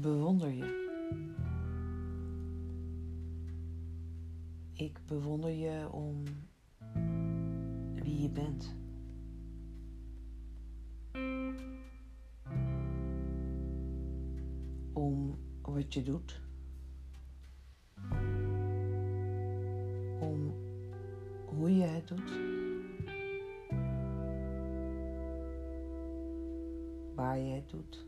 bewonder je. Ik bewonder je om wie je bent. Om wat je doet. Om hoe je het doet. Waar je het doet.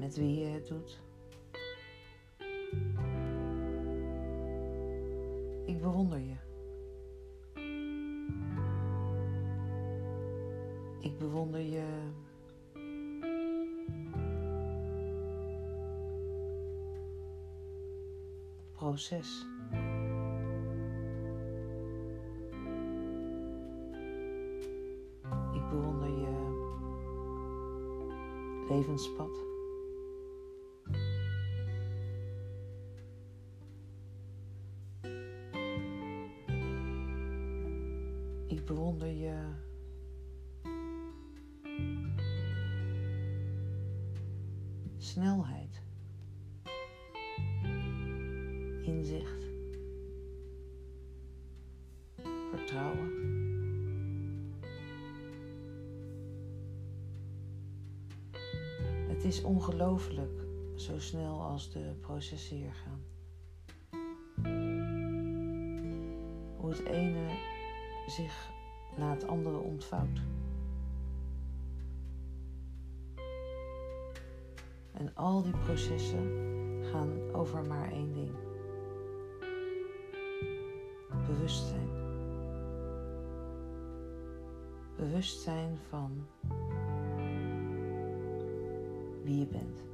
Met wie je het doet. Ik bewonder je. Ik bewonder je. Proces. Ik bewonder je levenspad. Bewonder je snelheid, inzicht, vertrouwen. Het is ongelooflijk zo snel als de processen hier gaan. Hoe het ene zich na het andere ontvouwt. En al die processen gaan over maar één ding. Bewustzijn. Bewustzijn van wie je bent.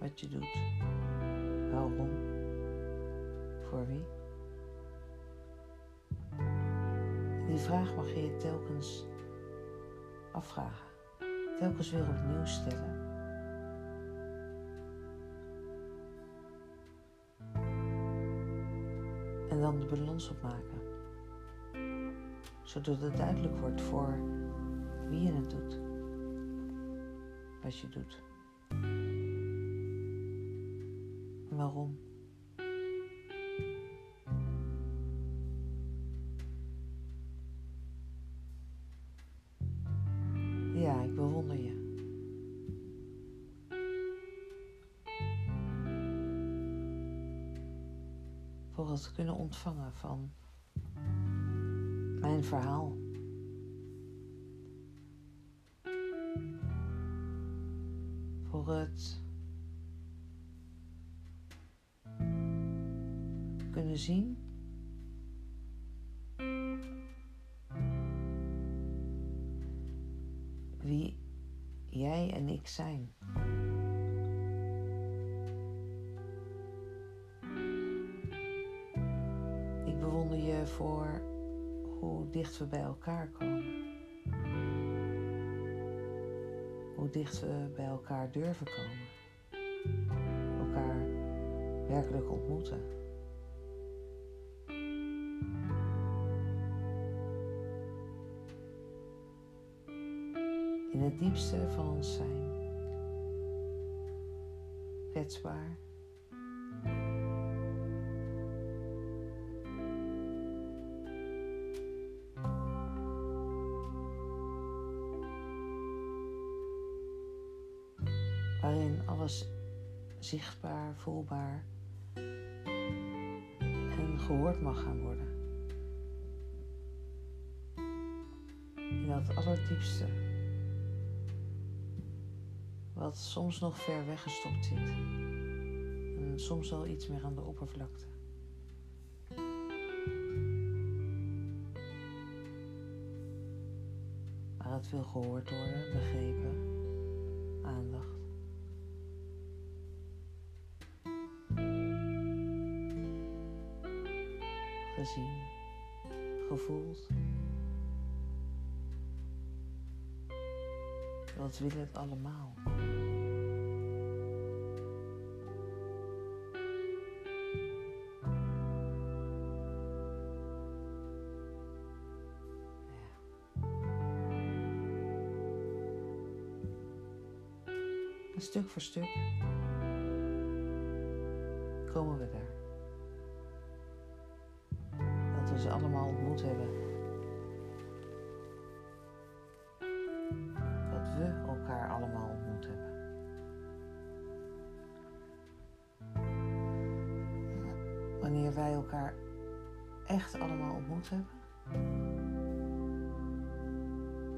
Wat je doet. Waarom. Voor wie. Die vraag mag je telkens afvragen. Telkens weer opnieuw stellen. En dan de balans opmaken. Zodat het duidelijk wordt voor wie je het doet. Wat je doet. Waarom. Ja, ik bewonder je. Voor het kunnen ontvangen van mijn verhaal. Voor het kunnen zien wie jij en ik zijn. Ik bewonder je voor hoe dicht we bij elkaar komen. Hoe dicht we bij elkaar durven komen. Elkaar werkelijk ontmoeten. Het diepste van ons zijn. Kwetsbaar. Waarin alles zichtbaar, voelbaar en gehoord mag gaan worden. In dat allerdiepste wat soms nog ver weggestopt zit. En soms al iets meer aan de oppervlakte. Maar het wil gehoord worden, begrepen, aandacht. Gezien, gevoeld. Dat wil het allemaal. Stuk voor stuk komen we daar. Dat we ze allemaal ontmoet hebben. Dat we elkaar allemaal ontmoet hebben. Wanneer wij elkaar echt allemaal ontmoet hebben,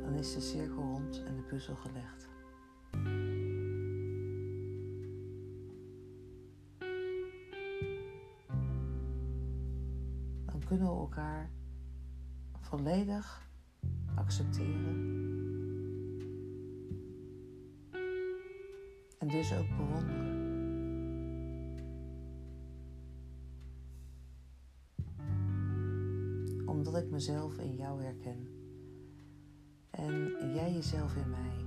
dan is de cirkel rond en de puzzel gelegd. Kunnen elkaar volledig accepteren en dus ook bewonderen. Omdat ik mezelf in jou herken en jij jezelf in mij.